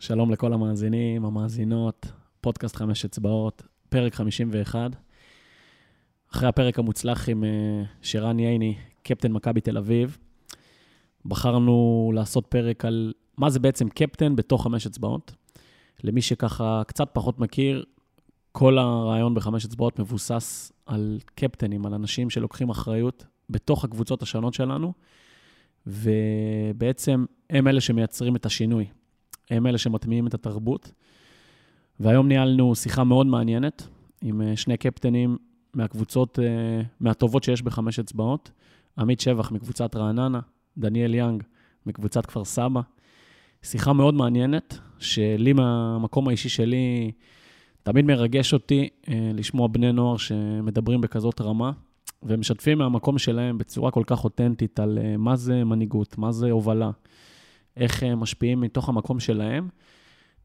שלום לכל המאזינים, המאזינות, פודקאסט חמש אצבעות, פרק 51. אחרי הפרק המוצלח עם אה, שרן ייני, קפטן מכבי תל אביב, בחרנו לעשות פרק על מה זה בעצם קפטן בתוך חמש אצבעות. למי שככה קצת פחות מכיר, כל הרעיון בחמש אצבעות מבוסס על קפטנים, על אנשים שלוקחים אחריות בתוך הקבוצות השונות שלנו, ובעצם הם אלה שמייצרים את השינוי. הם אלה שמטמיעים את התרבות. והיום ניהלנו שיחה מאוד מעניינת עם אה, שני קפטנים מהקבוצות, אה, מהטובות שיש בחמש אצבעות. עמית שבח מקבוצת רעננה, דניאל יאנג מקבוצת כפר סבא. שיחה מאוד מעניינת, שלי, מהמקום האישי שלי, תמיד מרגש אותי אה, לשמוע בני נוער שמדברים בכזאת רמה, ומשתפים מהמקום שלהם בצורה כל כך אותנטית על מה זה מנהיגות, מה זה הובלה, איך הם משפיעים מתוך המקום שלהם.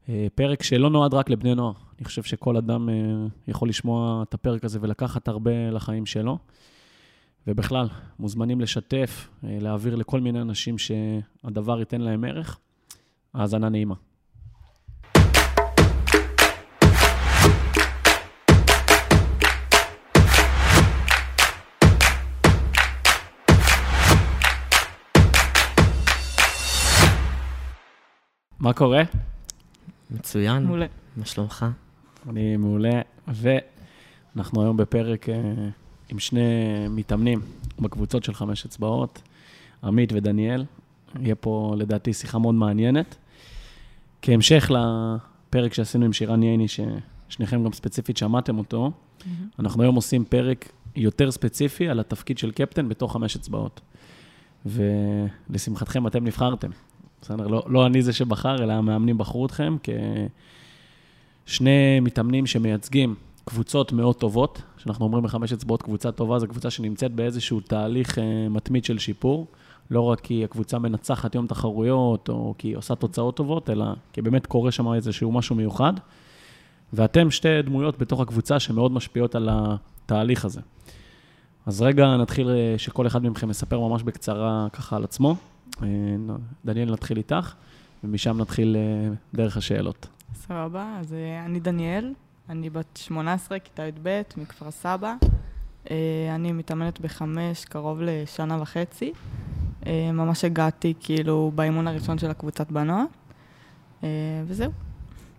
אה, פרק שלא נועד רק לבני נוער. אני חושב שכל אדם אה, יכול לשמוע את הפרק הזה ולקחת הרבה לחיים שלו. ובכלל, מוזמנים לשתף, אה, להעביר לכל מיני אנשים שהדבר ייתן להם ערך. האזנה נעימה. מה קורה? מצוין. מעולה. מה שלומך? אני מעולה, ואנחנו היום בפרק אה, עם שני מתאמנים בקבוצות של חמש אצבעות, עמית ודניאל. יהיה פה לדעתי שיחה מאוד מעניינת. כהמשך לפרק שעשינו עם שירן ייני, ששניכם גם ספציפית שמעתם אותו, אנחנו היום עושים פרק יותר ספציפי על התפקיד של קפטן בתוך חמש אצבעות. ולשמחתכם אתם נבחרתם. בסדר? לא, לא אני זה שבחר, אלא המאמנים בחרו אתכם כשני מתאמנים שמייצגים קבוצות מאוד טובות. כשאנחנו אומרים בחמש אצבעות קבוצה טובה, זו קבוצה שנמצאת באיזשהו תהליך uh, מתמיד של שיפור. לא רק כי הקבוצה מנצחת יום תחרויות, או כי היא עושה תוצאות טובות, אלא כי באמת קורה שם איזשהו משהו מיוחד. ואתם שתי דמויות בתוך הקבוצה שמאוד משפיעות על התהליך הזה. אז רגע נתחיל אה, שכל אחד מכם מספר ממש בקצרה ככה על עצמו. אה, דניאל, נתחיל איתך, ומשם נתחיל אה, דרך השאלות. סבבה, אז אני דניאל, אני בת 18, כיתה י"ב, מכפר סבא. אני מתאמנת בחמש, קרוב לשנה וחצי. ממש הגעתי כאילו באימון הראשון של הקבוצת בנות, וזהו.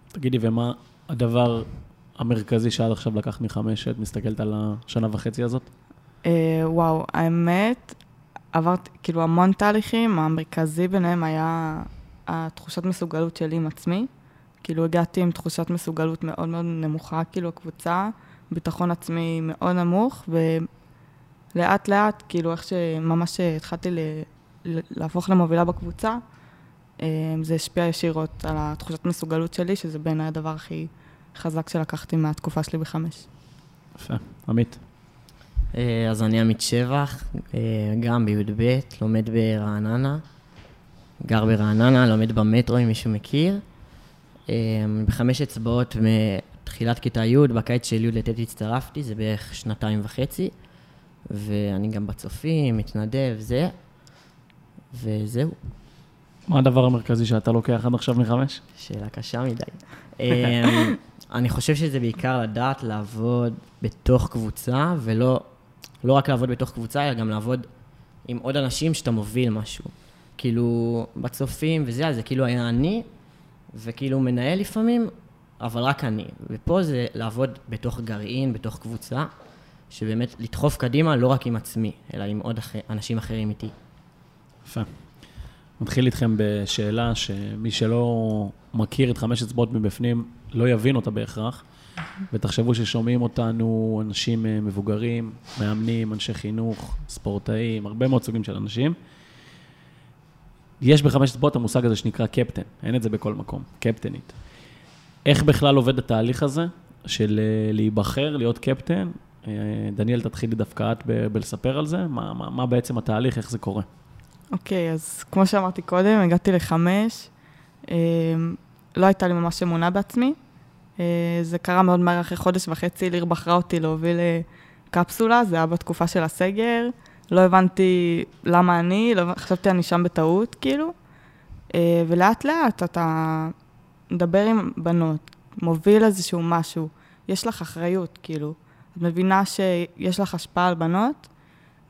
תגידי, ומה הדבר המרכזי שעד עכשיו לקח מחמש, את מסתכלת על השנה וחצי הזאת? וואו, האמת, עברת כאילו המון תהליכים, המרכזי ביניהם היה התחושת מסוגלות שלי עם עצמי. כאילו הגעתי עם תחושת מסוגלות מאוד מאוד נמוכה, כאילו הקבוצה, ביטחון עצמי מאוד נמוך, ולאט לאט, כאילו איך שממש התחלתי ל... להפוך למובילה בקבוצה, אה, זה השפיע ישירות על התחושת מסוגלות שלי, שזה בעיניי הדבר הכי חזק שלקחתי מהתקופה שלי בחמש. יפה. עמית. אה, אז אני עמית שבח, אה, גם בי"ב, לומד ברעננה, גר ברעננה, לומד במטרו, אם מישהו מכיר. אה, בחמש אצבעות מתחילת כיתה י', בקיץ של י' לט' הצטרפתי, זה בערך שנתיים וחצי, ואני גם בצופים, מתנדב, זה, וזהו. מה הדבר המרכזי שאתה לוקח עד עכשיו מחמש? שאלה קשה מדי. אני חושב שזה בעיקר לדעת לעבוד בתוך קבוצה, ולא לא רק לעבוד בתוך קבוצה, אלא גם לעבוד עם עוד אנשים שאתה מוביל משהו. כאילו, בצופים וזה, אז זה כאילו היה אני, וכאילו מנהל לפעמים, אבל רק אני. ופה זה לעבוד בתוך גרעין, בתוך קבוצה, שבאמת לדחוף קדימה לא רק עם עצמי, אלא עם עוד אחרי, אנשים אחרים איתי. יפה. נתחיל איתכם בשאלה שמי שלא מכיר את חמש אצבעות מבפנים, לא יבין אותה בהכרח. ותחשבו ששומעים אותנו אנשים אה, מבוגרים, מאמנים, אנשי חינוך, ספורטאים, הרבה מאוד סוגים של אנשים. יש בחמש אצבעות המושג הזה שנקרא קפטן, אין את זה בכל מקום, קפטנית. איך בכלל עובד התהליך הזה של אה, להיבחר, להיות קפטן? אה, דניאל, תתחילי דווקא את בלספר על זה, מה, מה, מה בעצם התהליך, איך זה קורה. אוקיי, okay, אז כמו שאמרתי קודם, הגעתי לחמש, לא הייתה לי ממש אמונה בעצמי, זה קרה מאוד מהר, אחרי חודש וחצי ליר בחרה אותי להוביל אה, קפסולה, זה היה בתקופה של הסגר. לא הבנתי למה אני, לא, חשבתי אני שם בטעות, כאילו. אה, ולאט לאט אתה מדבר עם בנות, מוביל איזשהו משהו, יש לך אחריות, כאילו. את מבינה שיש לך השפעה על בנות,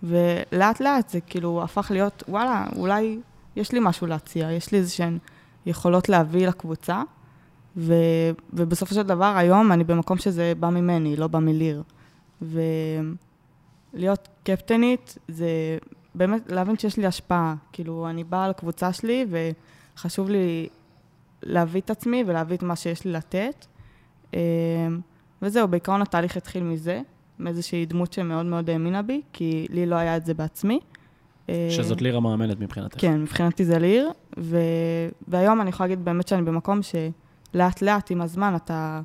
ולאט לאט זה כאילו הפך להיות, וואלה, אולי יש לי משהו להציע, יש לי איזשהן יכולות להביא לקבוצה, ו, ובסופו של דבר היום אני במקום שזה בא ממני, לא בא מליר. ולהיות קפטנית זה באמת להבין שיש לי השפעה. כאילו, אני באה לקבוצה שלי וחשוב לי להביא את עצמי ולהביא את מה שיש לי לתת. וזהו, בעיקרון התהליך התחיל מזה, מאיזושהי דמות שמאוד מאוד האמינה בי, כי לי לא היה את זה בעצמי. שזאת ליר המאמנת מבחינתך. כן, מבחינתי זה ליר, ו... והיום אני יכולה להגיד באמת שאני במקום שלאט לאט עם הזמן אתה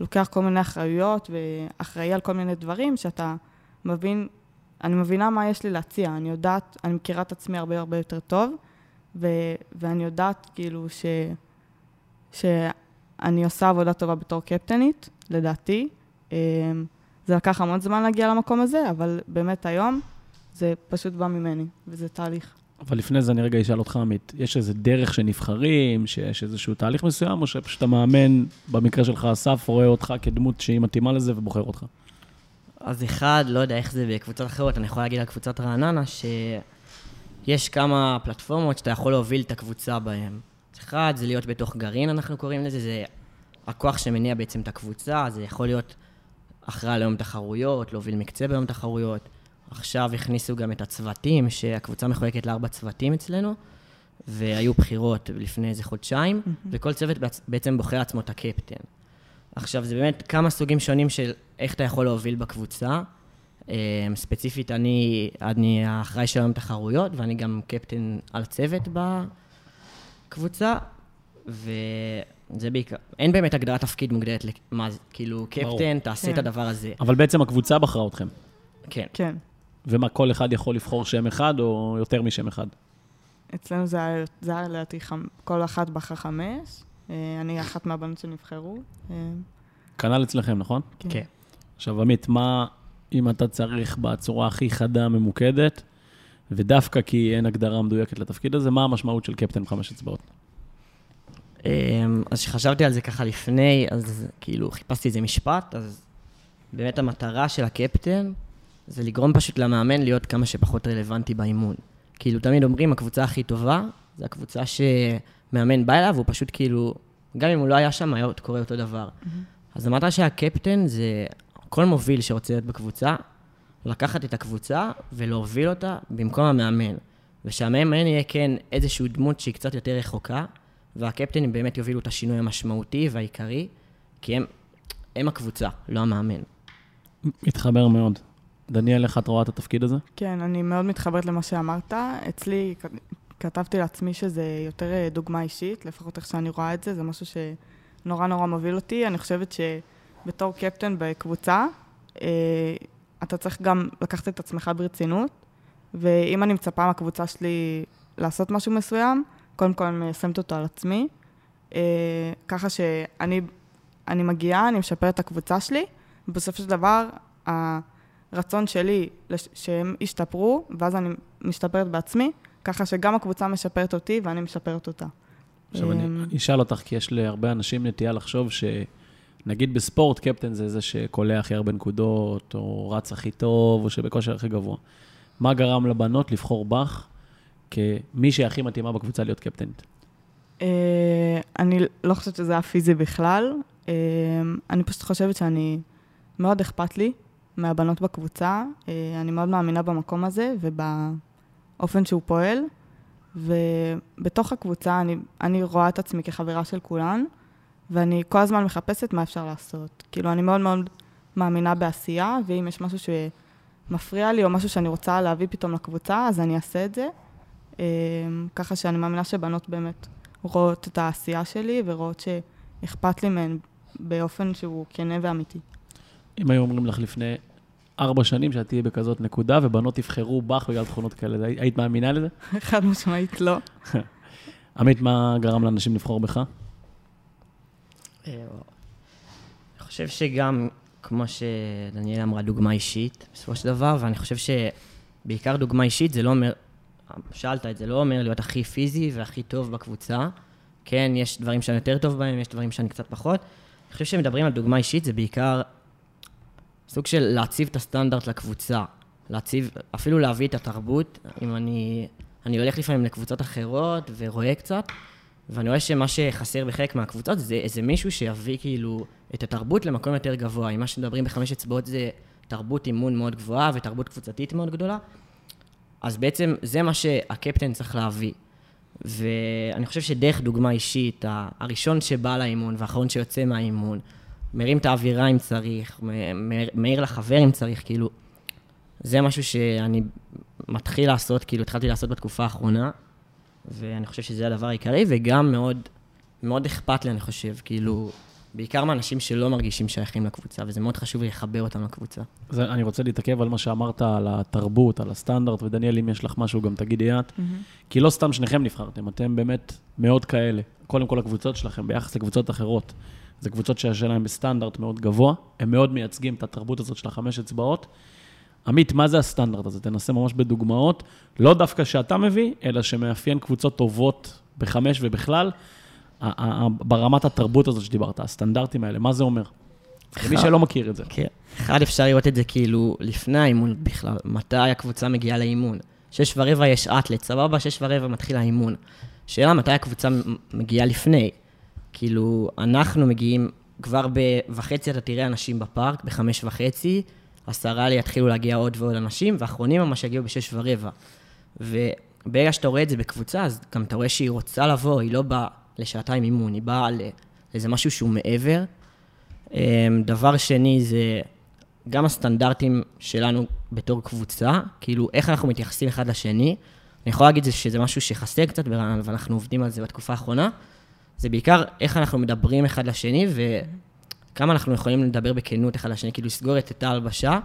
לוקח כל מיני אחריות ואחראי על כל מיני דברים שאתה מבין, אני מבינה מה יש לי להציע, אני יודעת, אני מכירה את עצמי הרבה הרבה יותר טוב, ו... ואני יודעת כאילו ש... שאני עושה עבודה טובה בתור קפטנית, לדעתי. אמ, זה לקח המון זמן להגיע למקום הזה, אבל באמת היום זה פשוט בא ממני, וזה תהליך. אבל לפני זה אני רגע אשאל אותך, עמית, יש איזה דרך שנבחרים, שיש איזשהו תהליך מסוים, או שפשוט המאמן, במקרה שלך, אסף, רואה אותך כדמות שהיא מתאימה לזה ובוחר אותך? אז אחד, לא יודע איך זה בקבוצות אחרות, אני יכול להגיד על קבוצת רעננה, שיש כמה פלטפורמות שאתה יכול להוביל את הקבוצה בהן. אחד, זה להיות בתוך גרעין, אנחנו קוראים לזה, זה הכוח שמניע בעצם את הקבוצה, זה יכול להיות אחראי על יום תחרויות, להוביל מקצה ביום תחרויות. עכשיו הכניסו גם את הצוותים, שהקבוצה מחולקת לארבע צוותים אצלנו, והיו בחירות לפני איזה חודשיים, mm-hmm. וכל צוות בעצם בוחר לעצמו את הקפטן. עכשיו, זה באמת כמה סוגים שונים של איך אתה יכול להוביל בקבוצה. אמ, ספציפית, אני, אני האחראי של היום תחרויות, ואני גם קפטן על צוות בקבוצה, וזה בעיקר, אין באמת הגדרת תפקיד מוגדרת, מה זה, כאילו, קפטן, ברור. תעשה כן. את הדבר הזה. אבל בעצם הקבוצה בחרה אתכם. כן. כן. ומה, כל אחד יכול לבחור שם אחד או יותר משם אחד? אצלנו זה היה, לדעתי, כל אחת בחרה חמש. אה, אני אחת מהבנות שנבחרו. אה, כנ"ל אצלכם, נכון? כן. כן. עכשיו, עמית, מה אם אתה צריך בצורה הכי חדה, ממוקדת, ודווקא כי אין הגדרה מדויקת לתפקיד הזה, מה המשמעות של קפטן חמש אצבעות? אמ, אז כשחשבתי על זה ככה לפני, אז כאילו חיפשתי איזה משפט, אז באמת המטרה של הקפטן זה לגרום פשוט למאמן להיות כמה שפחות רלוונטי באימון. כאילו, תמיד אומרים, הקבוצה הכי טובה, זה הקבוצה שמאמן בא אליו, הוא פשוט כאילו, גם אם הוא לא היה שם, היה קורה אותו דבר. Mm-hmm. אז המטרה של הקפטן זה, כל מוביל שרוצה להיות בקבוצה, לקחת את הקבוצה ולהוביל אותה במקום המאמן. ושהמאמן יהיה כן איזושהי דמות שהיא קצת יותר רחוקה, והקפטנים באמת יובילו את השינוי המשמעותי והעיקרי, כי הם, הם הקבוצה, לא המאמן. מתחבר מאוד. דניאל, איך את רואה את התפקיד הזה? כן, אני מאוד מתחברת למה שאמרת. אצלי, כתבתי לעצמי שזה יותר אה, דוגמה אישית, לפחות איך שאני רואה את זה, זה משהו שנורא נורא מוביל אותי. אני חושבת שבתור קפטן בקבוצה, אה, אתה צריך גם לקחת את עצמך ברצינות, ואם אני מצפה מהקבוצה שלי לעשות משהו מסוים, קודם כל אני מיישמת אותו על עצמי. אה, ככה שאני אני מגיעה, אני משפרת את הקבוצה שלי, ובסופו של דבר, הרצון שלי שהם ישתפרו, ואז אני משתפרת בעצמי, ככה שגם הקבוצה משפרת אותי ואני משפרת אותה. עכשיו אני, אמ, אשאל אותך, כי יש להרבה אנשים נטייה לחשוב שנגיד בספורט, קפטן זה זה שקולע הכי הרבה נקודות, או רץ הכי טוב, או שבכושר הכי גבוה. מה גרם לבנות לבחור בך כמי שהכי מתאימה בקבוצה להיות קפטנית? אה, אני לא חושבת שזה היה פיזי בכלל. אה, אני פשוט חושבת שאני, מאוד אכפת לי מהבנות בקבוצה. אה, אני מאוד מאמינה במקום הזה ובאופן שהוא פועל. ובתוך הקבוצה אני, אני רואה את עצמי כחברה של כולן, ואני כל הזמן מחפשת מה אפשר לעשות. כאילו, אני מאוד מאוד מאמינה בעשייה, ואם יש משהו שמפריע לי או משהו שאני רוצה להביא פתאום לקבוצה, אז אני אעשה את זה. אה, ככה שאני מאמינה שבנות באמת רואות את העשייה שלי ורואות שאכפת לי מהן באופן שהוא כנה ואמיתי. אם היו אומרים לך לפני ארבע שנים שאת תהיי בכזאת נקודה, ובנות יבחרו בך בגלל תכונות כאלה, היית מאמינה לזה? חד משמעית לא. עמית, מה גרם לאנשים לבחור בך? אה, אני חושב שגם, כמו שדניאל אמרה, דוגמה אישית, בסופו של דבר, ואני חושב שבעיקר דוגמה אישית זה לא אומר, שאלת את זה, לא אומר להיות הכי פיזי והכי טוב בקבוצה, כן, יש דברים שאני יותר טוב בהם, יש דברים שאני קצת פחות. אני חושב שמדברים על דוגמה אישית, זה בעיקר סוג של להציב את הסטנדרט לקבוצה. להציב, אפילו להביא את התרבות. אם אני, אני הולך לפעמים לקבוצות אחרות ורואה קצת, ואני רואה שמה שחסר בחלק מהקבוצות זה איזה מישהו שיביא כאילו את התרבות למקום יותר גבוה. אם מה שמדברים בחמש אצבעות זה תרבות אימון מאוד גבוהה ותרבות קבוצתית מאוד גדולה, אז בעצם זה מה שהקפטן צריך להביא. ואני חושב שדרך דוגמה אישית, הראשון שבא לאימון והאחרון שיוצא מהאימון, מרים את האווירה אם צריך, מעיר לחבר אם צריך, כאילו, זה משהו שאני מתחיל לעשות, כאילו, התחלתי לעשות בתקופה האחרונה, ואני חושב שזה הדבר העיקרי, וגם מאוד, מאוד אכפת לי, אני חושב, כאילו, בעיקר מאנשים שלא מרגישים שייכים לקבוצה, וזה מאוד חשוב לחבר אותם לקבוצה. זה, אני רוצה להתעכב על מה שאמרת, על התרבות, על הסטנדרט, ודניאל, אם יש לך משהו, גם תגידי את. Mm-hmm. כי לא סתם שניכם נבחרתם, אתם באמת מאוד כאלה. קודם כל, הקבוצות שלכם ביחס לקבוצות אחרות. זה קבוצות שיש להן בסטנדרט מאוד גבוה, הם מאוד מייצגים את התרבות הזאת של החמש אצבעות. עמית, מה זה הסטנדרט הזה? תנסה ממש בדוגמאות, לא דווקא שאתה מביא, אלא שמאפיין קבוצות טובות בחמש ובכלל, ברמת התרבות הזאת שדיברת, הסטנדרטים האלה, מה זה אומר? למי שלא מכיר את זה. כן. אחד, אפשר לראות את זה כאילו לפני האימון בכלל, מתי הקבוצה מגיעה לאימון. שש ורבע יש אטלט, סבבה, שש ורבע מתחיל האימון. שאלה מתי הקבוצה מגיעה לפני. כאילו, אנחנו מגיעים, כבר בחצי אתה תראה אנשים בפארק, בחמש וחצי, עשרה יתחילו להגיע עוד ועוד אנשים, ואחרונים ממש יגיעו בשש ורבע. וברגע שאתה רואה את זה בקבוצה, אז גם אתה רואה שהיא רוצה לבוא, היא לא באה לשעתיים אימון, היא באה לאיזה משהו שהוא מעבר. אמ, דבר שני זה גם הסטנדרטים שלנו בתור קבוצה, כאילו איך אנחנו מתייחסים אחד לשני. אני יכול להגיד שזה משהו שחסר קצת ברעננה, ואנחנו עובדים על זה בתקופה האחרונה. זה בעיקר איך אנחנו מדברים אחד לשני, וכמה אנחנו יכולים לדבר בכנות אחד לשני, כאילו לסגור את תא ההלבשה,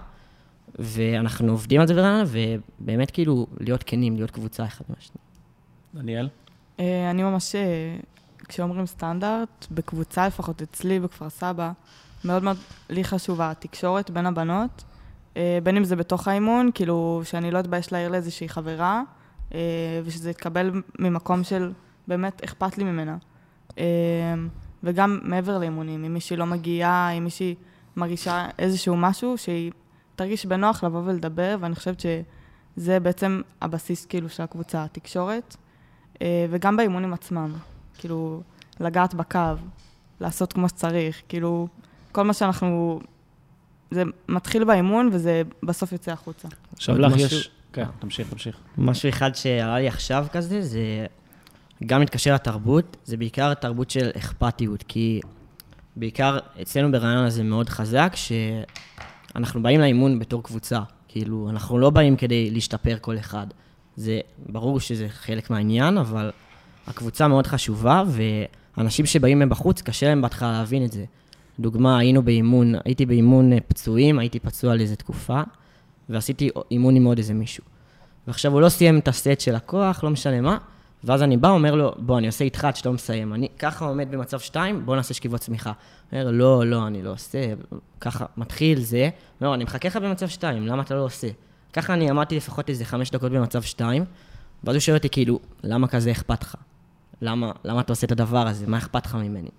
ואנחנו עובדים על זה ברעננה, ובאמת כאילו להיות כנים, להיות קבוצה אחד עם השני. דניאל? אה, אני ממש אה, כשאומרים סטנדרט, בקבוצה לפחות אצלי בכפר סבא, מאוד מאוד לי חשובה התקשורת בין הבנות, אה, בין אם זה בתוך האימון, כאילו שאני לא אתבייש להעיר לאיזושהי חברה, ושזה יתקבל ממקום של באמת אכפת לי ממנה. אה, וגם מעבר לאימונים, אם מישהי לא מגיעה, אם מישהי מרגישה איזשהו משהו, שהיא תרגיש בנוח לבוא ולדבר, ואני חושבת שזה בעצם הבסיס כאילו של הקבוצה, התקשורת, וגם באימונים עצמם. כאילו, לגעת בקו, לעשות כמו שצריך, כאילו, כל מה שאנחנו... זה מתחיל באימון וזה בסוף יוצא החוצה. עכשיו לך. יש... כן, תמשיך, תמשיך. משהו אחד שעלה לי עכשיו כזה, זה גם מתקשר לתרבות, זה בעיקר תרבות של אכפתיות, כי בעיקר אצלנו ברעננה זה מאוד חזק, שאנחנו באים לאימון בתור קבוצה. כאילו, אנחנו לא באים כדי להשתפר כל אחד. זה ברור שזה חלק מהעניין, אבל הקבוצה מאוד חשובה, ואנשים שבאים מבחוץ, קשה להם בהתחלה להבין את זה. דוגמה, היינו באימון, הייתי באימון אה, פצועים, הייתי פצוע לאיזה תקופה, ועשיתי אימון עם עוד איזה מישהו. ועכשיו הוא לא סיים את הסט של הכוח, לא משנה מה, ואז אני בא, אומר לו, בוא, אני עושה איתך עד שאתה לא מסיים. אני ככה עומד במצב שתיים, בוא נעשה שכיבות צמיחה. אומר, לא, לא, אני לא עושה, ככה, מתחיל זה. לא, אני מחכה לך במצב שתיים, למה אתה לא עושה? ככה אני עמדתי לפחות איזה חמש דקות במצב שתיים, ואז הוא שואל אותי, כאילו, למה כזה אכפת לך? למה, למה אתה עושה את הדבר הזה? מה אכפת לך ממני?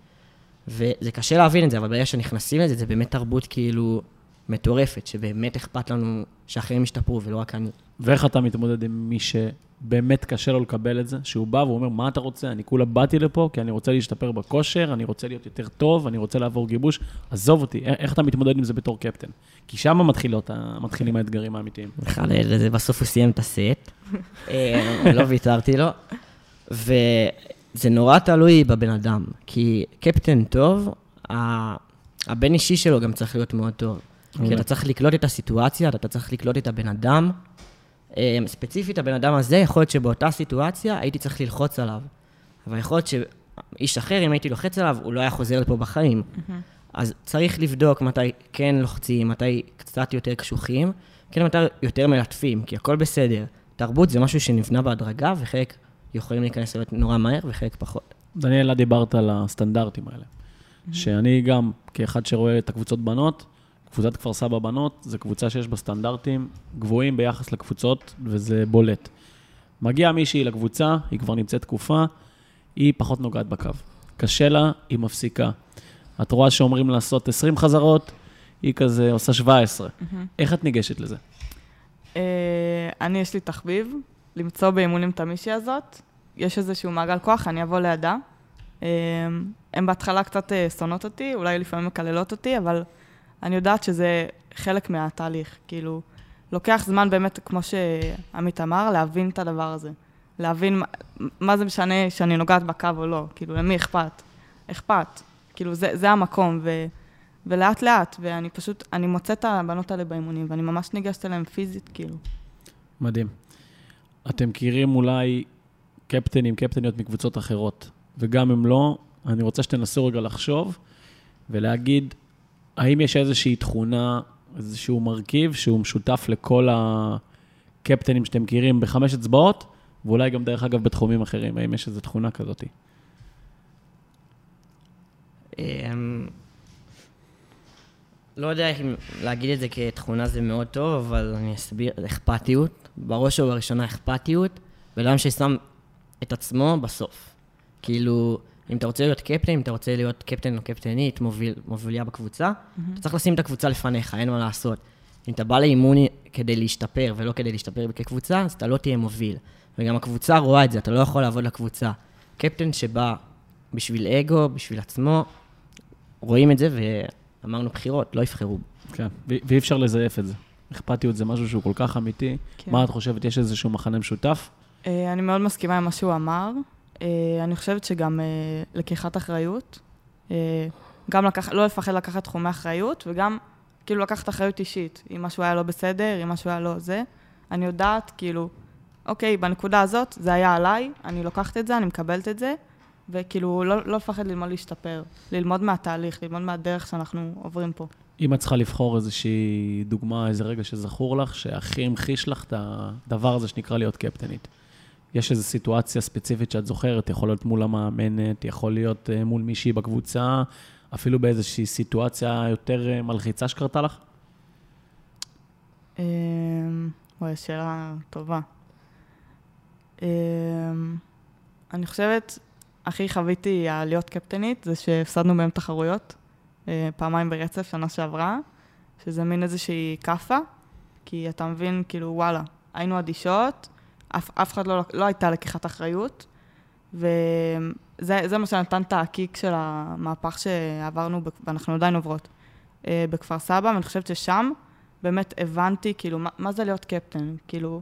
וזה קשה להבין את זה, אבל ברגע שנכנסים לזה, זה באמת תרבות כאילו מטורפת, שבאמת אכפת לנו שאחרים ישתפרו ולא רק אני. ואיך אתה מתמודד עם מי שבאמת קשה לו לקבל את זה? שהוא בא ואומר, מה אתה רוצה? אני כולה באתי לפה כי אני רוצה להשתפר בכושר, אני רוצה להיות יותר טוב, אני רוצה לעבור גיבוש. עזוב אותי, איך אתה מתמודד עם זה בתור קפטן? כי שם מתחילים האתגרים האמיתיים. בכלל, בסוף הוא סיים את הסט, אה, לא ויתרתי לו. וזה נורא תלוי בבן אדם, כי קפטן טוב, הבן אישי שלו גם צריך להיות מאוד טוב. כי אתה צריך לקלוט את הסיטואציה, אתה צריך לקלוט את הבן אדם. אמ, ספציפית, הבן אדם הזה, יכול להיות שבאותה סיטואציה הייתי צריך ללחוץ עליו. אבל יכול להיות שאיש אחר, אם הייתי לוחץ עליו, הוא לא היה חוזר לפה בחיים. אז צריך לבדוק מתי כן לוחצים, מתי קצת יותר קשוחים, כן מתי יותר מלטפים, כי הכל בסדר. תרבות זה משהו שנבנה בהדרגה, וחלק יכולים להיכנס להיות נורא מהר וחלק פחות. דניאלה, דיברת על הסטנדרטים האלה. שאני גם, כאחד שרואה את הקבוצות בנות, קבוצת כפר סבא בנות, זו קבוצה שיש בה סטנדרטים גבוהים ביחס לקבוצות, וזה בולט. מגיעה מישהי לקבוצה, היא כבר נמצאת תקופה, היא פחות נוגעת בקו. קשה לה, היא מפסיקה. את רואה שאומרים לעשות 20 חזרות, היא כזה עושה 17. איך את ניגשת לזה? אה, אני, יש לי תחביב, למצוא באימונים את המישהי הזאת. יש איזשהו מעגל כוח, אני אבוא לידה. אה, הן בהתחלה קצת אה, שונאות אותי, אולי לפעמים מקללות אותי, אבל אני יודעת שזה חלק מהתהליך. כאילו, לוקח זמן באמת, כמו שעמית אמר, להבין את הדבר הזה. להבין מה, מה זה משנה שאני נוגעת בקו או לא. כאילו, למי אכפת? אכפת. כאילו, זה, זה המקום, ו, ולאט לאט, ואני פשוט, אני מוצאת את הבנות האלה באימונים, ואני ממש ניגשת אליהן פיזית, כאילו. מדהים. אתם מכירים אולי קפטנים, קפטניות מקבוצות אחרות, וגם אם לא, אני רוצה שתנסו רגע לחשוב ולהגיד, האם יש איזושהי תכונה, איזשהו מרכיב שהוא משותף לכל הקפטנים שאתם מכירים בחמש אצבעות, ואולי גם, דרך אגב, בתחומים אחרים, האם יש איזו תכונה כזאת? אמ, לא יודע אם להגיד את זה כתכונה זה מאוד טוב, אבל אני אסביר, אכפתיות. בראש ובראשונה אכפתיות, ולאדם ששם את עצמו בסוף. כאילו, אם אתה רוצה להיות קפטן, אם אתה רוצה להיות קפטן או קפטנית, מוביל, מוביליה בקבוצה, mm-hmm. אתה צריך לשים את הקבוצה לפניך, אין מה לעשות. אם אתה בא לאימון כדי להשתפר ולא כדי להשתפר כקבוצה, אז אתה לא תהיה מוביל. וגם הקבוצה רואה את זה, אתה לא יכול לעבוד לקבוצה. קפטן שבא בשביל אגו, בשביל עצמו, רואים את זה, ואמרנו בחירות, לא יבחרו. כן, ואי אפשר לזייף את זה. אכפתיות זה משהו שהוא כל כך אמיתי. כן. מה את חושבת, יש איזשהו מחנה משותף? אה, אני מאוד מסכימה עם מה שהוא אמר. אה, אני חושבת שגם אה, לקיחת אחריות, גם לקח, לא לפחד לקחת תחומי אחריות, וגם כאילו לקחת אחריות אישית. אם משהו היה לא בסדר, אם משהו היה לא זה. אני יודעת, כאילו, אוקיי, בנקודה הזאת זה היה עליי, אני לוקחת את זה, אני מקבלת את זה, וכאילו, לא, לא לפחד ללמוד להשתפר, ללמוד מהתהליך, ללמוד מהדרך שאנחנו עוברים פה. אם את צריכה לבחור איזושהי דוגמה, איזה רגע שזכור לך, שהכי המחיש לך את הדבר הזה שנקרא להיות קפטנית. יש איזו סיטואציה ספציפית שאת זוכרת, יכול להיות מול המאמנת, יכול להיות אה, מול מישהי בקבוצה, אפילו באיזושהי סיטואציה יותר אה, מלחיצה שקרתה לך? אמ, וואי, שאלה טובה. אמ, אני חושבת, הכי חוויתי להיות קפטנית, זה שהפסדנו בהם תחרויות. אה, פעמיים ברצף שנה שעברה, שזה מין איזושהי כאפה, כי אתה מבין, כאילו, וואלה, היינו אדישות, אף, אף אחד לא, לא הייתה לקיחת אחריות, וזה מה שנתן את הקיק של המהפך שעברנו, ואנחנו עדיין עוברות, אה, בכפר סבא, ואני חושבת ששם באמת הבנתי, כאילו, מה, מה זה להיות קפטן? כאילו,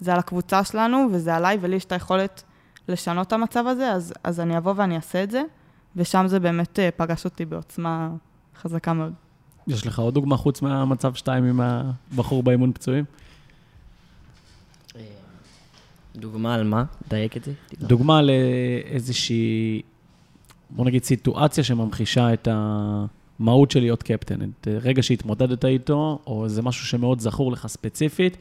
זה על הקבוצה שלנו, וזה עליי, ולי יש את היכולת לשנות את המצב הזה, אז, אז אני אבוא ואני אעשה את זה. ושם זה באמת אה, פגש אותי בעוצמה חזקה מאוד. יש לך עוד דוגמה חוץ מהמצב שתיים עם הבחור באימון פצועים? דוגמה על מה? דייק את זה. דוגמה לאיזושהי, בוא נגיד, סיטואציה שממחישה את המהות של להיות קפטן. את רגע שהתמודדת איתו, או איזה משהו שמאוד זכור לך ספציפית,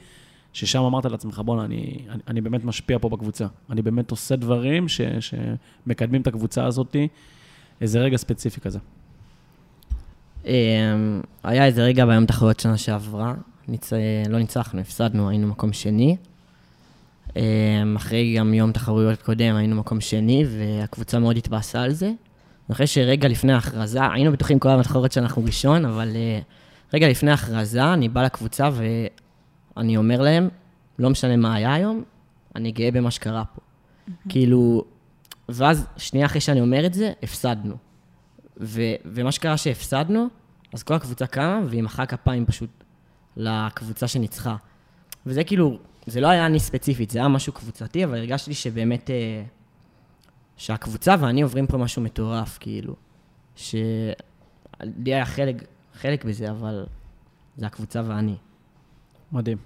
ששם אמרת לעצמך, בואנה, אני, אני, אני באמת משפיע פה בקבוצה. אני באמת עושה דברים ש, שמקדמים את הקבוצה הזאת. איזה רגע ספציפי כזה. אמ, היה איזה רגע ביום תחרויות שנה שעברה, ניצ... לא ניצחנו, הפסדנו, היינו מקום שני. אמ, אחרי גם יום תחרויות קודם היינו מקום שני, והקבוצה מאוד התבאסה על זה. אחרי שרגע לפני ההכרזה, היינו בטוחים כל התחרויות שאנחנו ראשון, אבל אה, רגע לפני ההכרזה, אני בא לקבוצה ואני אומר להם, לא משנה מה היה היום, אני גאה במה שקרה פה. כאילו, ואז, שנייה אחרי שאני אומר את זה, הפסדנו. ו, ומה שקרה שהפסדנו, אז כל הקבוצה קמה, והיא מחאה כפיים פשוט לקבוצה שניצחה. וזה כאילו, זה לא היה אני ספציפית, זה היה משהו קבוצתי, אבל הרגשתי שבאמת, אה, שהקבוצה ואני עוברים פה משהו מטורף, כאילו. שלי היה חלק, חלק בזה, אבל זה הקבוצה ואני. מדהים.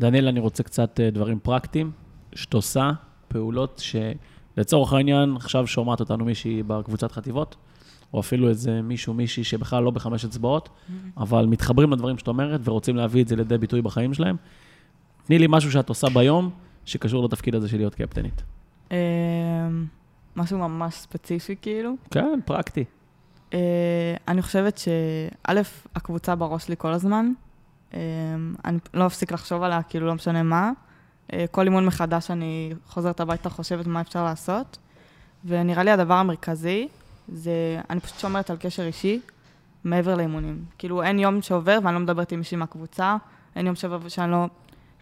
דניאל, אני רוצה קצת אה, דברים פרקטיים, שאת עושה פעולות ש... לצורך העניין, עכשיו שומעת אותנו מישהי בקבוצת חטיבות, או אפילו איזה מישהו, מישהי שבכלל לא בחמש אצבעות, mm-hmm. אבל מתחברים לדברים שאת אומרת ורוצים להביא את זה לידי ביטוי בחיים שלהם. תני לי משהו שאת עושה ביום שקשור לתפקיד הזה של להיות קפטנית. אמ, משהו ממש ספציפי כאילו? כן, פרקטי. אה, אני חושבת שא', הקבוצה בראש לי כל הזמן. אמ, אני לא אפסיק לחשוב עליה, כאילו, לא משנה מה. אה, כל אימון מחדש אני חוזרת הביתה, חושבת מה אפשר לעשות. ונראה לי הדבר המרכזי זה, אני פשוט שומרת על קשר אישי מעבר לאימונים. כאילו, אין יום שעובר ואני לא מדברת עם מישהי מהקבוצה, אין יום שעובר שאני לא...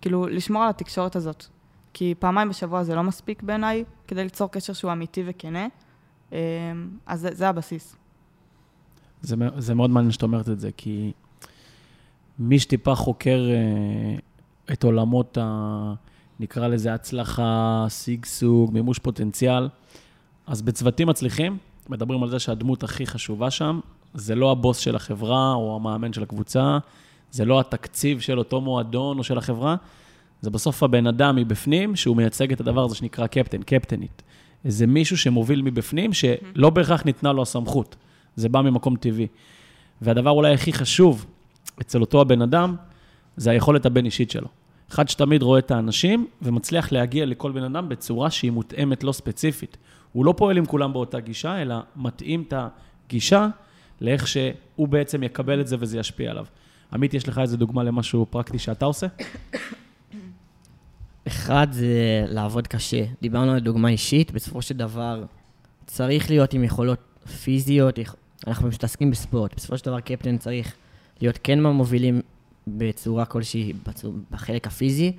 כאילו, לשמור על התקשורת הזאת. כי פעמיים בשבוע זה לא מספיק בעיניי כדי ליצור קשר שהוא אמיתי וכנה. אה, אז זה, זה הבסיס. זה, זה מאוד מעניין שאת אומרת את זה, כי מי שטיפה חוקר אה, את עולמות ה... נקרא לזה הצלחה, שגשוג, מימוש פוטנציאל, אז בצוותים מצליחים, מדברים על זה שהדמות הכי חשובה שם, זה לא הבוס של החברה או המאמן של הקבוצה, זה לא התקציב של אותו מועדון או של החברה, זה בסוף הבן אדם מבפנים, שהוא מייצג את הדבר הזה שנקרא קפטן, קפטנית. איזה מישהו שמוביל מבפנים, שלא בהכרח ניתנה לו הסמכות. זה בא ממקום טבעי. והדבר אולי הכי חשוב אצל אותו הבן אדם, זה היכולת הבין-אישית שלו. אחד שתמיד רואה את האנשים ומצליח להגיע לכל בן אדם בצורה שהיא מותאמת לא ספציפית. הוא לא פועל עם כולם באותה גישה, אלא מתאים את הגישה לאיך שהוא בעצם יקבל את זה וזה ישפיע עליו. עמית, יש לך איזה דוגמה למשהו פרקטי שאתה עושה? אחד זה לעבוד קשה. דיברנו על דוגמה אישית, בסופו של דבר צריך להיות עם יכולות פיזיות, אנחנו מתעסקים בספורט. בסופו של דבר קפטן צריך להיות כן מהמובילים בצורה כלשהי, בחלק הפיזי.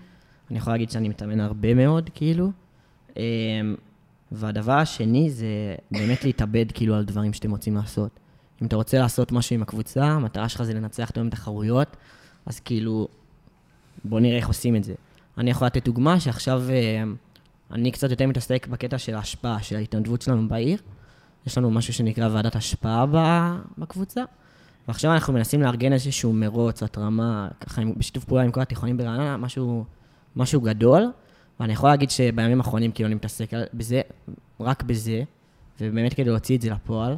אני יכול להגיד שאני מתאמן הרבה מאוד, כאילו. אמ, והדבר השני זה באמת להתאבד כאילו על דברים שאתם רוצים לעשות. אם אתה רוצה לעשות משהו עם הקבוצה, המטרה שלך זה לנצח את תחרויות, אז כאילו, בוא נראה איך עושים את זה. אני יכול לתת דוגמה שעכשיו אה, אני קצת יותר מתעסק בקטע של ההשפעה, של ההתנדבות שלנו בעיר. יש לנו משהו שנקרא ועדת השפעה בקבוצה, ועכשיו אנחנו מנסים לארגן איזשהו מרוץ, התרמה, ככה בשיתוף פעולה עם כל התיכונים ברעננה, משהו, משהו גדול. ואני יכול להגיד שבימים האחרונים כאילו אני מתעסק בזה, רק בזה, ובאמת כדי להוציא את זה לפועל,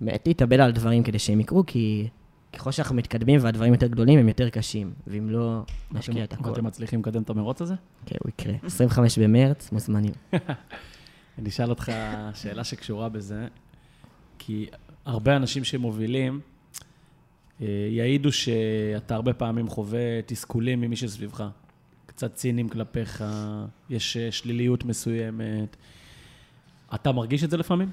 להתאבד על דברים כדי שהם יקרו, כי ככל שאנחנו מתקדמים והדברים יותר גדולים, הם יותר קשים, ואם לא, נשקיע את הכול. ואתם מצליחים לקדם את המרוץ הזה? כן, הוא יקרה. 25 במרץ, מוזמנים. אני אשאל אותך שאלה שקשורה בזה, כי הרבה אנשים שמובילים אה, יעידו שאתה הרבה פעמים חווה תסכולים ממי שסביבך. קצת ציניים כלפיך, יש אה, שליליות מסוימת. אתה מרגיש את זה לפעמים?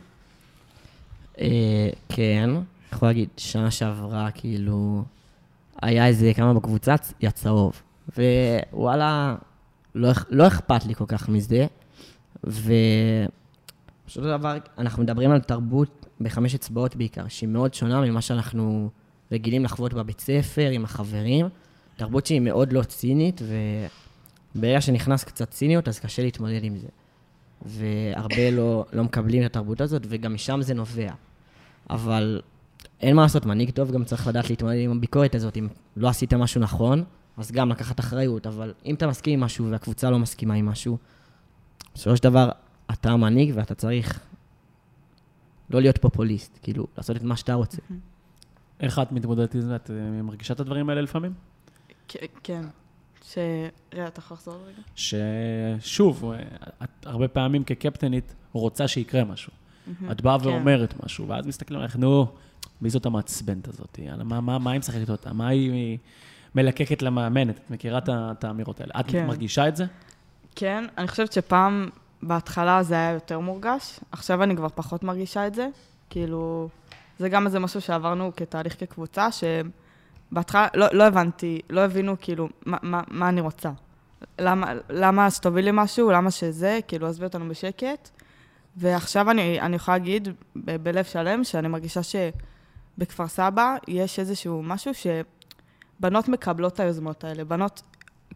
אה, כן, יכול להגיד, שנה שעברה, כאילו, היה איזה כמה בקבוצה, היה צהוב. ווואלה, לא, לא אכפת לי כל כך מזה. ופשוט דבר, אנחנו מדברים על תרבות בחמש אצבעות בעיקר, שהיא מאוד שונה ממה שאנחנו רגילים לחוות בבית ספר, עם החברים. תרבות שהיא מאוד לא צינית, וברגע שנכנס קצת ציניות, אז קשה להתמודד עם זה. והרבה לא, לא מקבלים את התרבות הזאת, וגם משם זה נובע. אבל אין מה לעשות, מנהיג טוב גם צריך לדעת להתמודד עם הביקורת הזאת. אם לא עשית משהו נכון, אז גם לקחת אחריות. אבל אם אתה מסכים עם משהו והקבוצה לא מסכימה עם משהו, בסופו של דבר אתה המנהיג ואתה צריך לא להיות פופוליסט, כאילו, לעשות את מה שאתה רוצה. איך את מתמודדת עם זה? את אה, מרגישה את הדברים האלה לפעמים? כן. ש... רגע, אתה יכול לחזור רגע? ששוב, את הרבה פעמים כקפטנית רוצה שיקרה משהו. את באה כן. ואומרת משהו, ואז מסתכלים עליך, נו, מי זאת המעצבנת הזאת? מה, מה, מה היא משחקת אותה? מה היא מלקקת למאמנת? את מכירה את האמירות האלה? את כן. מרגישה את זה? כן, אני חושבת שפעם, בהתחלה זה היה יותר מורגש, עכשיו אני כבר פחות מרגישה את זה. כאילו, זה גם איזה משהו שעברנו כתהליך כקבוצה, שבהתחלה לא, לא הבנתי, לא הבינו כאילו מה, מה, מה אני רוצה. למה, למה שתוביל לי משהו, למה שזה, כאילו, עזבי אותנו בשקט. ועכשיו אני, אני יכולה להגיד ב- בלב שלם, שאני מרגישה שבכפר סבא יש איזשהו משהו שבנות מקבלות את היוזמות האלה. בנות,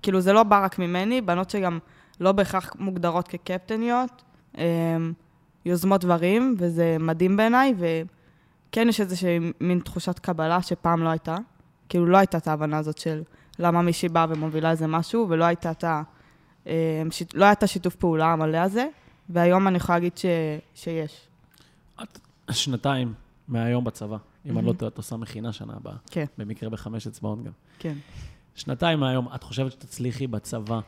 כאילו, זה לא בא רק ממני, בנות שגם לא בהכרח מוגדרות כקפטניות, יוזמות דברים, וזה מדהים בעיניי, ו... כן יש איזושהי מין תחושת קבלה שפעם לא הייתה. כאילו, לא הייתה את ההבנה הזאת של למה מישהי באה ומובילה איזה משהו, ולא הייתה את ה... אה, לא היה את השיתוף פעולה המלא הזה, והיום אני יכולה להגיד ש... שיש. את שנתיים מהיום בצבא. אם אני לא טועה, את עושה מכינה שנה הבאה. כן. במקרה בחמש אצבעות גם. כן. שנתיים מהיום, את חושבת שתצליחי בצבא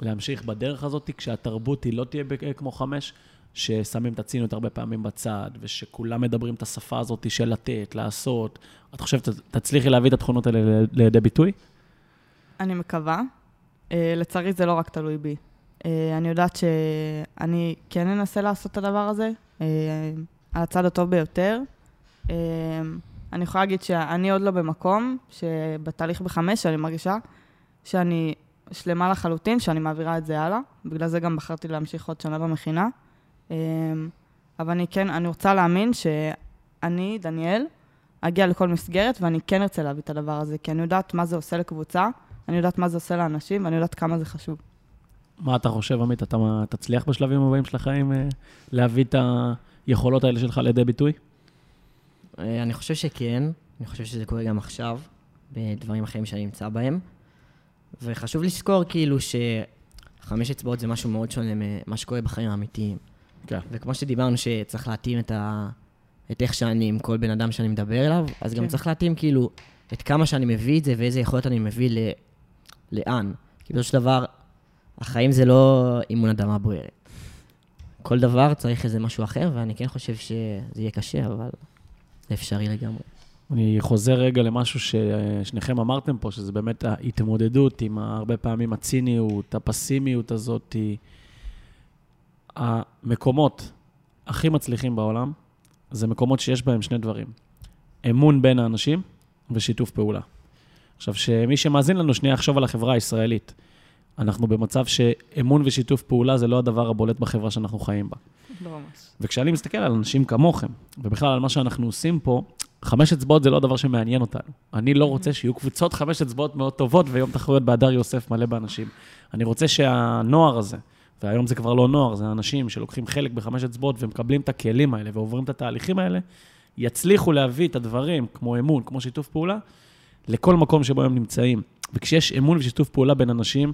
להמשיך בדרך הזאת, כשהתרבות היא לא תהיה כמו חמש? ששמים את הציניות הרבה פעמים בצד, ושכולם מדברים את השפה הזאת של לתת, לעשות. את חושבת, תצליחי להביא את התכונות האלה לידי ביטוי? אני מקווה. Uh, לצערי זה לא רק תלוי בי. Uh, אני יודעת שאני כן אנסה לעשות את הדבר הזה, אה, על הצד הטוב ביותר. אה, אני יכולה להגיד שאני עוד לא במקום, שבתהליך בחמש אני מרגישה שאני שלמה לחלוטין, שאני מעבירה את זה הלאה. בגלל זה גם בחרתי להמשיך עוד שנה במכינה. אה, אבל אני כן, אני רוצה להאמין שאני, דניאל, אגיע לכל מסגרת ואני כן ארצה להביא את הדבר הזה, כי אני יודעת מה זה עושה לקבוצה, אני יודעת מה זה עושה לאנשים, ואני יודעת כמה זה חשוב. מה אתה חושב, עמית? אתה תצליח בשלבים הבאים של החיים אה, להביא את היכולות האלה שלך לידי ביטוי? אה, אני חושב שכן, אני חושב שזה קורה גם עכשיו, בדברים אחרים שאני נמצא בהם. וחשוב לזכור כאילו שחמש אצבעות זה משהו מאוד שונה ממה שקורה בחיים האמיתיים. כן. וכמו שדיברנו שצריך להתאים את, ה... את איך שאני עם כל בן אדם שאני מדבר אליו, אז כן. גם צריך להתאים כאילו את כמה שאני מביא את זה ואיזה יכולות אני מביא ל... לאן. כי בסופו של דבר, החיים זה לא אימון אדמה בוערת. כל דבר צריך איזה משהו אחר, ואני כן חושב שזה יהיה קשה, אבל זה אפשרי לגמרי. אני חוזר רגע למשהו ששניכם אמרתם פה, שזה באמת ההתמודדות עם הרבה פעמים הציניות, הפסימיות הזאת. המקומות הכי מצליחים בעולם, זה מקומות שיש בהם שני דברים. אמון בין האנשים ושיתוף פעולה. עכשיו, שמי שמאזין לנו שנייה יחשוב על החברה הישראלית. אנחנו במצב שאמון ושיתוף פעולה זה לא הדבר הבולט בחברה שאנחנו חיים בה. לא ממש. וכשאני מסתכל על אנשים כמוכם, ובכלל על מה שאנחנו עושים פה, חמש אצבעות זה לא הדבר שמעניין אותנו. אני לא רוצה שיהיו קבוצות חמש אצבעות מאוד טובות ויום תחרויות בהדר יוסף מלא באנשים. אני רוצה שהנוער הזה, והיום זה כבר לא נוער, זה אנשים שלוקחים חלק בחמש אצבעות ומקבלים את הכלים האלה ועוברים את התהליכים האלה, יצליחו להביא את הדברים, כמו אמון, כמו שיתוף פעולה, לכל מקום שבו הם נמצאים. וכשיש אמון ושיתוף פעולה בין אנשים,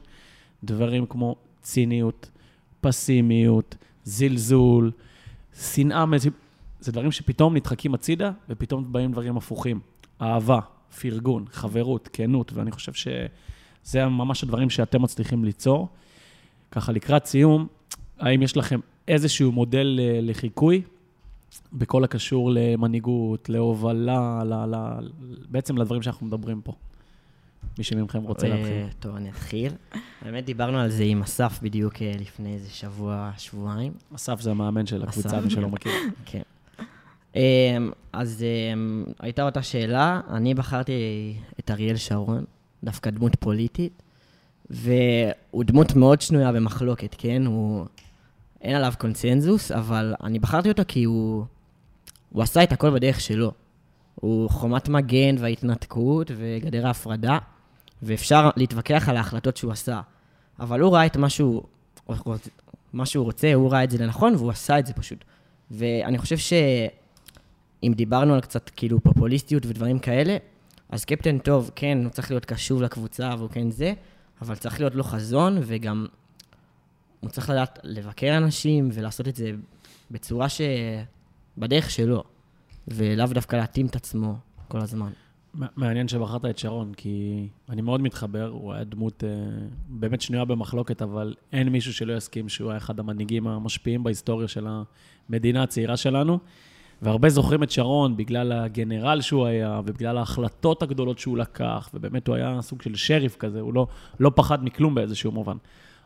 דברים כמו ציניות, פסימיות, זלזול, שנאה, זה דברים שפתאום נדחקים הצידה, ופתאום באים דברים הפוכים. אהבה, פרגון, חברות, כנות, ואני חושב שזה ממש הדברים שאתם מצליחים ליצור. ככה, לקראת סיום, האם יש לכם איזשהו מודל אה, לחיקוי בכל הקשור למנהיגות, להובלה, ל, ל, בעצם לדברים שאנחנו מדברים פה? מי שמכם רוצה אה, להתחיל. טוב, אני אתחיל. באמת דיברנו על זה עם אסף בדיוק אה, לפני איזה שבוע, שבועיים. אסף זה המאמן של הקבוצה, מי שלא מכיר. כן. אמ, אז אמ, הייתה אותה שאלה, אני בחרתי את אריאל שרון, דווקא דמות פוליטית, והוא דמות מאוד שנויה במחלוקת, כן? הוא... אין עליו קונצנזוס, אבל אני בחרתי אותו כי הוא... הוא עשה את הכל בדרך שלו. הוא חומת מגן וההתנתקות וגדר ההפרדה, ואפשר להתווכח על ההחלטות שהוא עשה. אבל הוא ראה את מה שהוא, מה שהוא רוצה, הוא ראה את זה לנכון, והוא עשה את זה פשוט. ואני חושב שאם דיברנו על קצת כאילו פופוליסטיות ודברים כאלה, אז קפטן טוב, כן, הוא צריך להיות קשוב לקבוצה והוא כן זה, אבל צריך להיות לו חזון, וגם הוא צריך לדעת לבקר אנשים ולעשות את זה בצורה ש... בדרך שלו, ולאו דווקא להתאים את עצמו כל הזמן. מעניין שבחרת את שרון, כי אני מאוד מתחבר, הוא היה דמות אה, באמת שנויה במחלוקת, אבל אין מישהו שלא יסכים שהוא היה אחד המנהיגים המשפיעים בהיסטוריה של המדינה הצעירה שלנו. והרבה זוכרים את שרון בגלל הגנרל שהוא היה, ובגלל ההחלטות הגדולות שהוא לקח, ובאמת הוא היה סוג של שריף כזה, הוא לא, לא פחד מכלום באיזשהו מובן.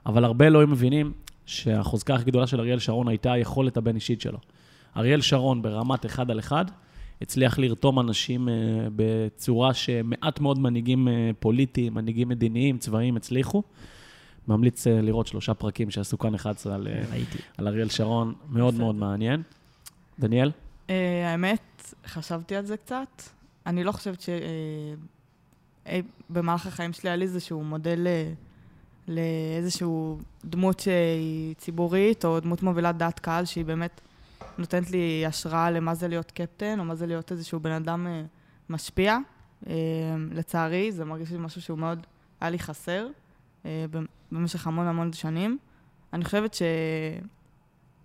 אבל הרבה לא היו מבינים שהחוזקה הכי גדולה של אריאל שרון הייתה היכולת הבין-אישית שלו. אריאל שרון ברמת אחד על אחד, הצליח לרתום אנשים uh, בצורה שמעט מאוד מנהיגים uh, פוליטיים, מנהיגים מדיניים, צבאיים הצליחו. ממליץ uh, לראות שלושה פרקים שעשו כאן 11 על, על אריאל שרון, מאוד מאוד מעניין. דניאל? Uh, האמת, חשבתי על זה קצת. אני לא חושבת שבמהלך uh, החיים שלי היה לי איזשהו מודל לאיזשהו דמות שהיא ציבורית, או דמות מובילת דעת קהל שהיא באמת נותנת לי השראה למה זה להיות קפטן, או מה זה להיות איזשהו בן אדם משפיע. לצערי, זה מרגיש לי משהו שהוא מאוד היה לי חסר במשך המון המון שנים. אני חושבת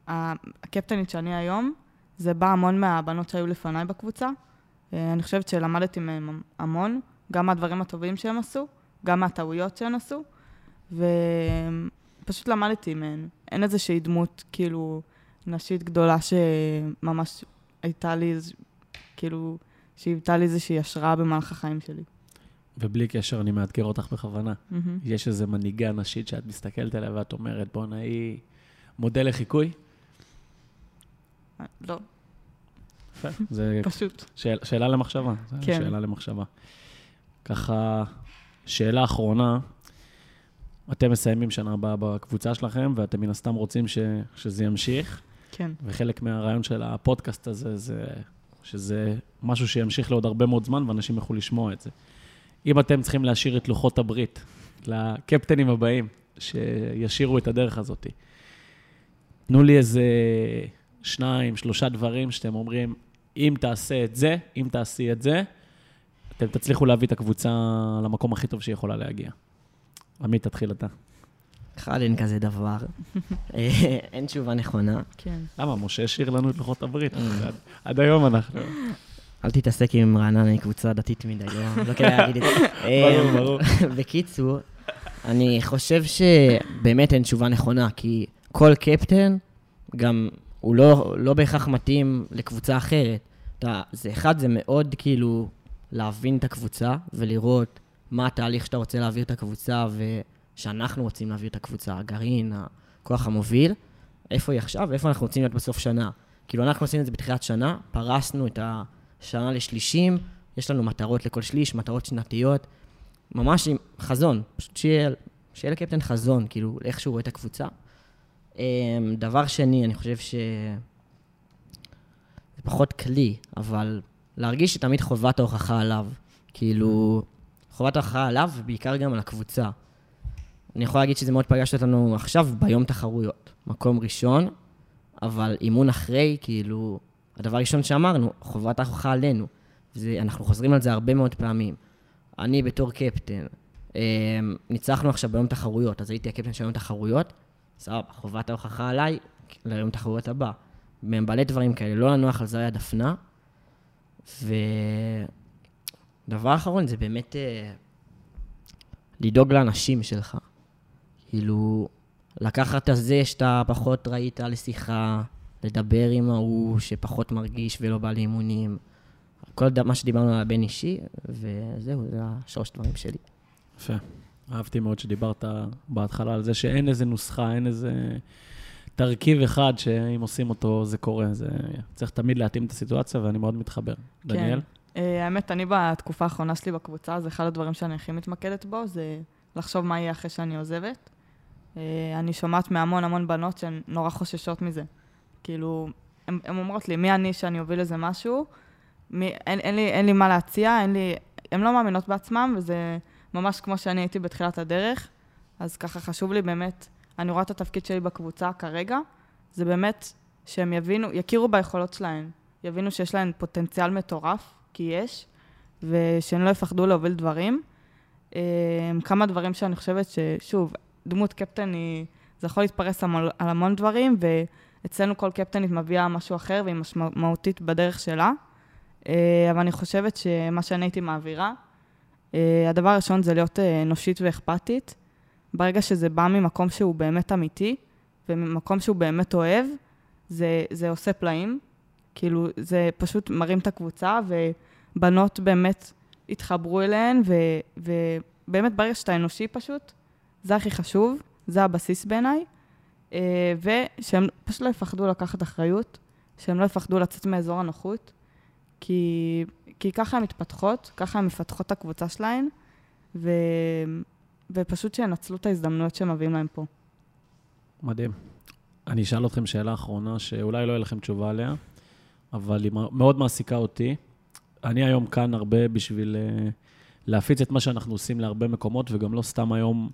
שהקפטנית שאני היום, זה בא המון מהבנות שהיו לפניי בקבוצה. אה, אני חושבת שלמדתי מהם המון, גם מהדברים הטובים שהם עשו, גם מהטעויות שהם עשו, ופשוט למדתי מהן. אין איזושהי דמות, כאילו, נשית גדולה שממש הייתה לי, כאילו, שהיוותה לי איזושהי השראה במהלך החיים שלי. ובלי קשר, אני מאתגר אותך בכוונה. Mm-hmm. יש איזו מנהיגה נשית שאת מסתכלת עליה ואת אומרת, בואנה, היא מודל לחיקוי? לא. זה פשוט. שאל, שאלה למחשבה. כן. שאלה למחשבה. ככה, שאלה אחרונה, אתם מסיימים שנה הבאה בקבוצה שלכם, ואתם מן הסתם רוצים ש, שזה ימשיך, כן. וחלק מהרעיון של הפודקאסט הזה זה שזה משהו שימשיך לעוד הרבה מאוד זמן, ואנשים יוכלו לשמוע את זה. אם אתם צריכים להשאיר את לוחות הברית לקפטנים הבאים, שישירו את הדרך הזאת, תנו לי איזה שניים, שלושה דברים שאתם אומרים, אם תעשה את זה, אם תעשי את זה, אתם תצליחו להביא את הקבוצה למקום הכי טוב שהיא יכולה להגיע. עמית, תתחיל אתה. אחד, אין כזה דבר. אה, אין תשובה נכונה. כן. למה? משה השאיר לנו את לוחות הברית. עד- עד היום אנחנו... אל תתעסק עם רעננה, היא קבוצה דתית מדי, לא לא כדאי להגיד את זה. ברור, ברור. בקיצור, אני חושב שבאמת אין תשובה נכונה, כי כל קפטן, גם הוא לא, לא בהכרח מתאים לקבוצה אחרת. אתה, זה אחד, זה מאוד כאילו להבין את הקבוצה ולראות מה התהליך שאתה רוצה להעביר את הקבוצה ושאנחנו רוצים להעביר את הקבוצה, הגרעין, הכוח המוביל, איפה היא עכשיו ואיפה אנחנו רוצים להיות בסוף שנה. כאילו, אנחנו עשינו את זה בתחילת שנה, פרסנו את השנה לשלישים, יש לנו מטרות לכל שליש, מטרות שנתיות, ממש עם חזון, פשוט שיהיה, שיהיה לקפטן חזון, כאילו, איך שהוא רואה את הקבוצה. אמ, דבר שני, אני חושב ש... זה פחות כלי, אבל להרגיש שתמיד חובת ההוכחה עליו. כאילו, חובת ההוכחה עליו, ובעיקר גם על הקבוצה. אני יכול להגיד שזה מאוד פגש אותנו עכשיו ביום תחרויות. מקום ראשון, אבל אימון אחרי, כאילו, הדבר הראשון שאמרנו, חובת ההוכחה עלינו. זה, אנחנו חוזרים על זה הרבה מאוד פעמים. אני בתור קפטן, אה, ניצחנו עכשיו ביום תחרויות, אז הייתי הקפטן של יום תחרויות, סבבה, חובת ההוכחה עליי ליום תחרויות הבא. מלא דברים כאלה, לא לנוח על זרי הדפנה. ודבר אחרון זה באמת אה, לדאוג לאנשים שלך. כאילו, לקחת את זה שאתה פחות ראית לשיחה, לדבר עם ההוא שפחות מרגיש ולא בא לאימונים. כל מה שדיברנו על הבן אישי, וזהו, זה השלוש דברים שלי. יפה. אהבתי מאוד שדיברת בהתחלה על זה שאין איזה נוסחה, אין איזה תרכיב אחד שאם עושים אותו זה קורה. זה צריך תמיד להתאים את הסיטואציה, ואני מאוד מתחבר. דניאל? כן. אה, האמת, אני בתקופה האחרונה שלי בקבוצה, זה אחד הדברים שאני הכי מתמקדת בו, זה לחשוב מה יהיה אחרי שאני עוזבת. אה, אני שומעת מהמון המון בנות שהן נורא חוששות מזה. כאילו, הן אומרות לי, מי אני שאני אוביל איזה משהו? מי, אין, אין, לי, אין לי מה להציע, אין לי... הן לא מאמינות בעצמן, וזה ממש כמו שאני הייתי בתחילת הדרך. אז ככה חשוב לי באמת, אני רואה את התפקיד שלי בקבוצה כרגע, זה באמת שהם יבינו, יכירו ביכולות שלהן, יבינו שיש להן פוטנציאל מטורף, כי יש, ושהן לא יפחדו להוביל דברים. אה, כמה דברים שאני חושבת ששוב, דמות קפטן היא, זה יכול להתפרס על המון דברים, ואצלנו כל קפטנית מביאה משהו אחר והיא משמעותית בדרך שלה. אה, אבל אני חושבת שמה שאני הייתי מעבירה, הדבר הראשון זה להיות אה, אנושית ואכפתית. ברגע שזה בא ממקום שהוא באמת אמיתי, וממקום שהוא באמת אוהב, זה, זה עושה פלאים. כאילו, זה פשוט מרים את הקבוצה, ובנות באמת התחברו אליהן, ו, ובאמת ברגע שאתה אנושי פשוט, זה הכי חשוב, זה הבסיס בעיניי. אה, ושהם פשוט לא יפחדו לקחת אחריות, שהם לא יפחדו לצאת מאזור הנוחות, כי, כי ככה הן מתפתחות, ככה הן מפתחות את הקבוצה שלהן, ו, ופשוט שינצלו את ההזדמנויות שמביאים להם פה. מדהים. אני אשאל אתכם שאלה אחרונה, שאולי לא יהיה לכם תשובה עליה, אבל היא מאוד מעסיקה אותי. אני היום כאן הרבה בשביל אה, להפיץ את מה שאנחנו עושים להרבה מקומות, וגם לא סתם היום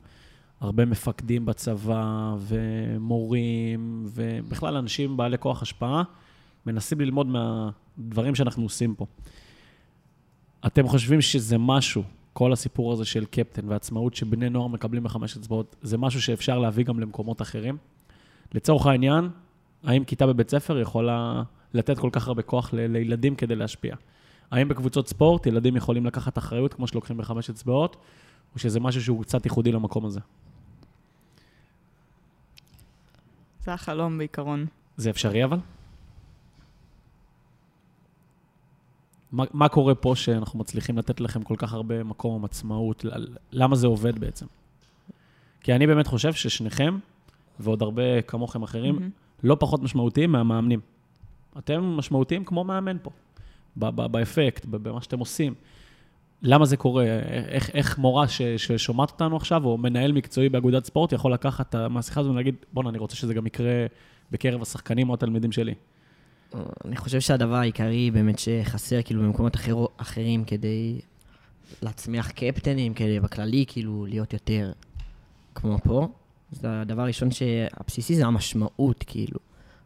הרבה מפקדים בצבא, ומורים, ובכלל אנשים בעלי כוח השפעה, מנסים ללמוד מהדברים שאנחנו עושים פה. אתם חושבים שזה משהו, כל הסיפור הזה של קפטן והעצמאות שבני נוער מקבלים בחמש אצבעות, זה משהו שאפשר להביא גם למקומות אחרים? לצורך העניין, האם כיתה בבית ספר יכולה לתת כל כך הרבה כוח ל- לילדים כדי להשפיע? האם בקבוצות ספורט ילדים יכולים לקחת אחריות כמו שלוקחים בחמש אצבעות, או שזה משהו שהוא קצת ייחודי למקום הזה? זה החלום בעיקרון. זה אפשרי אבל? מה, מה קורה פה שאנחנו מצליחים לתת לכם כל כך הרבה מקום, עצמאות? ל- למה זה עובד בעצם? כי אני באמת חושב ששניכם, ועוד הרבה כמוכם אחרים, מהמם. לא פחות משמעותיים מהמאמנים. אתם משמעותיים כמו מאמן פה, ב- ב- באפקט, במה שאתם עושים. למה זה קורה? איך, איך מורה ש, ששומעת אותנו עכשיו, או מנהל מקצועי באגודת ספורט, יכול לקחת מהשיחה הזו ולהגיד, בואנה, אני רוצה שזה גם יקרה בקרב השחקנים או התלמידים שלי. אני חושב שהדבר העיקרי באמת שחסר כאילו במקומות אחר, אחרים כדי להצמיח קפטנים, כדי בכללי כאילו להיות יותר כמו פה. זה הדבר הראשון שהבסיסי זה המשמעות, כאילו.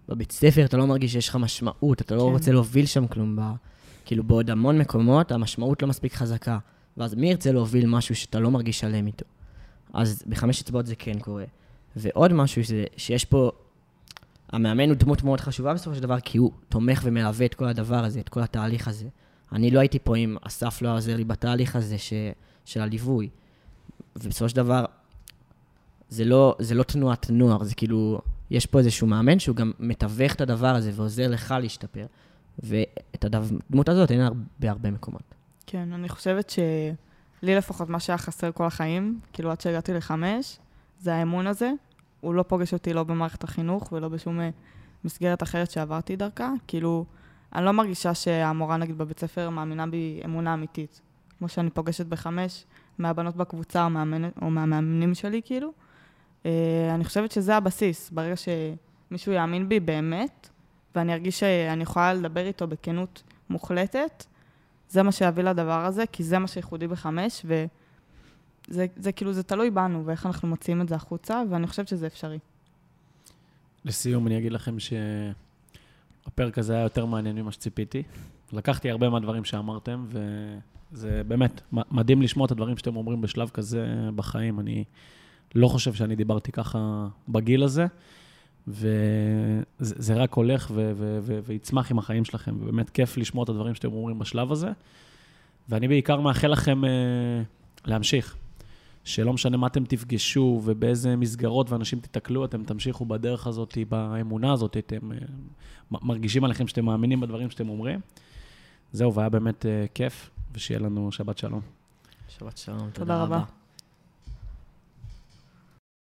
בבית ספר אתה לא מרגיש שיש לך משמעות, אתה לא כן. רוצה להוביל שם כלום. ב, כאילו בעוד המון מקומות המשמעות לא מספיק חזקה. ואז מי ירצה להוביל משהו שאתה לא מרגיש שלם איתו? אז בחמש אצבעות זה כן קורה. ועוד משהו זה שיש פה, המאמן הוא דמות מאוד חשובה בסופו של דבר, כי הוא תומך ומלווה את כל הדבר הזה, את כל התהליך הזה. אני לא הייתי פה אם אסף לא עוזר לי בתהליך הזה ש, של הליווי. ובסופו של דבר, זה לא, זה לא תנועת נוער, זה כאילו, יש פה איזשהו מאמן שהוא גם מתווך את הדבר הזה ועוזר לך להשתפר. ואת הדמות הזאת אין הר- בהרבה מקומות. כן, אני חושבת שלי לפחות מה שהיה חסר כל החיים, כאילו עד שהגעתי לחמש, זה האמון הזה. הוא לא פוגש אותי לא במערכת החינוך ולא בשום אה, מסגרת אחרת שעברתי דרכה. כאילו, אני לא מרגישה שהמורה נגיד בבית ספר מאמינה בי אמונה אמיתית. כמו שאני פוגשת בחמש מהבנות בקבוצה או, מאמנת, או מהמאמנים שלי, כאילו. אה, אני חושבת שזה הבסיס. ברגע שמישהו יאמין בי באמת, ואני ארגיש שאני יכולה לדבר איתו בכנות מוחלטת, זה מה שיביא לדבר הזה, כי זה מה שייחודי בחמש, וזה זה, כאילו, זה תלוי בנו, ואיך אנחנו מוציאים את זה החוצה, ואני חושבת שזה אפשרי. לסיום, אני אגיד לכם שהפרק הזה היה יותר מעניין ממה שציפיתי. לקחתי הרבה מהדברים שאמרתם, וזה באמת מדהים לשמוע את הדברים שאתם אומרים בשלב כזה בחיים. אני לא חושב שאני דיברתי ככה בגיל הזה, וזה זה רק הולך ו- ו- ו- ויצמח עם החיים שלכם, ובאמת כיף לשמוע את הדברים שאתם אומרים בשלב הזה. ואני בעיקר מאחל לכם uh, להמשיך. שלא משנה מה אתם תפגשו ובאיזה מסגרות ואנשים תיתקלו, אתם תמשיכו בדרך הזאת, באמונה הזאת, אתם אה, מרגישים עליכם שאתם מאמינים בדברים שאתם אומרים. זהו, והיה באמת אה, כיף, ושיהיה לנו שבת שלום. שבת שלום, תודה רבה.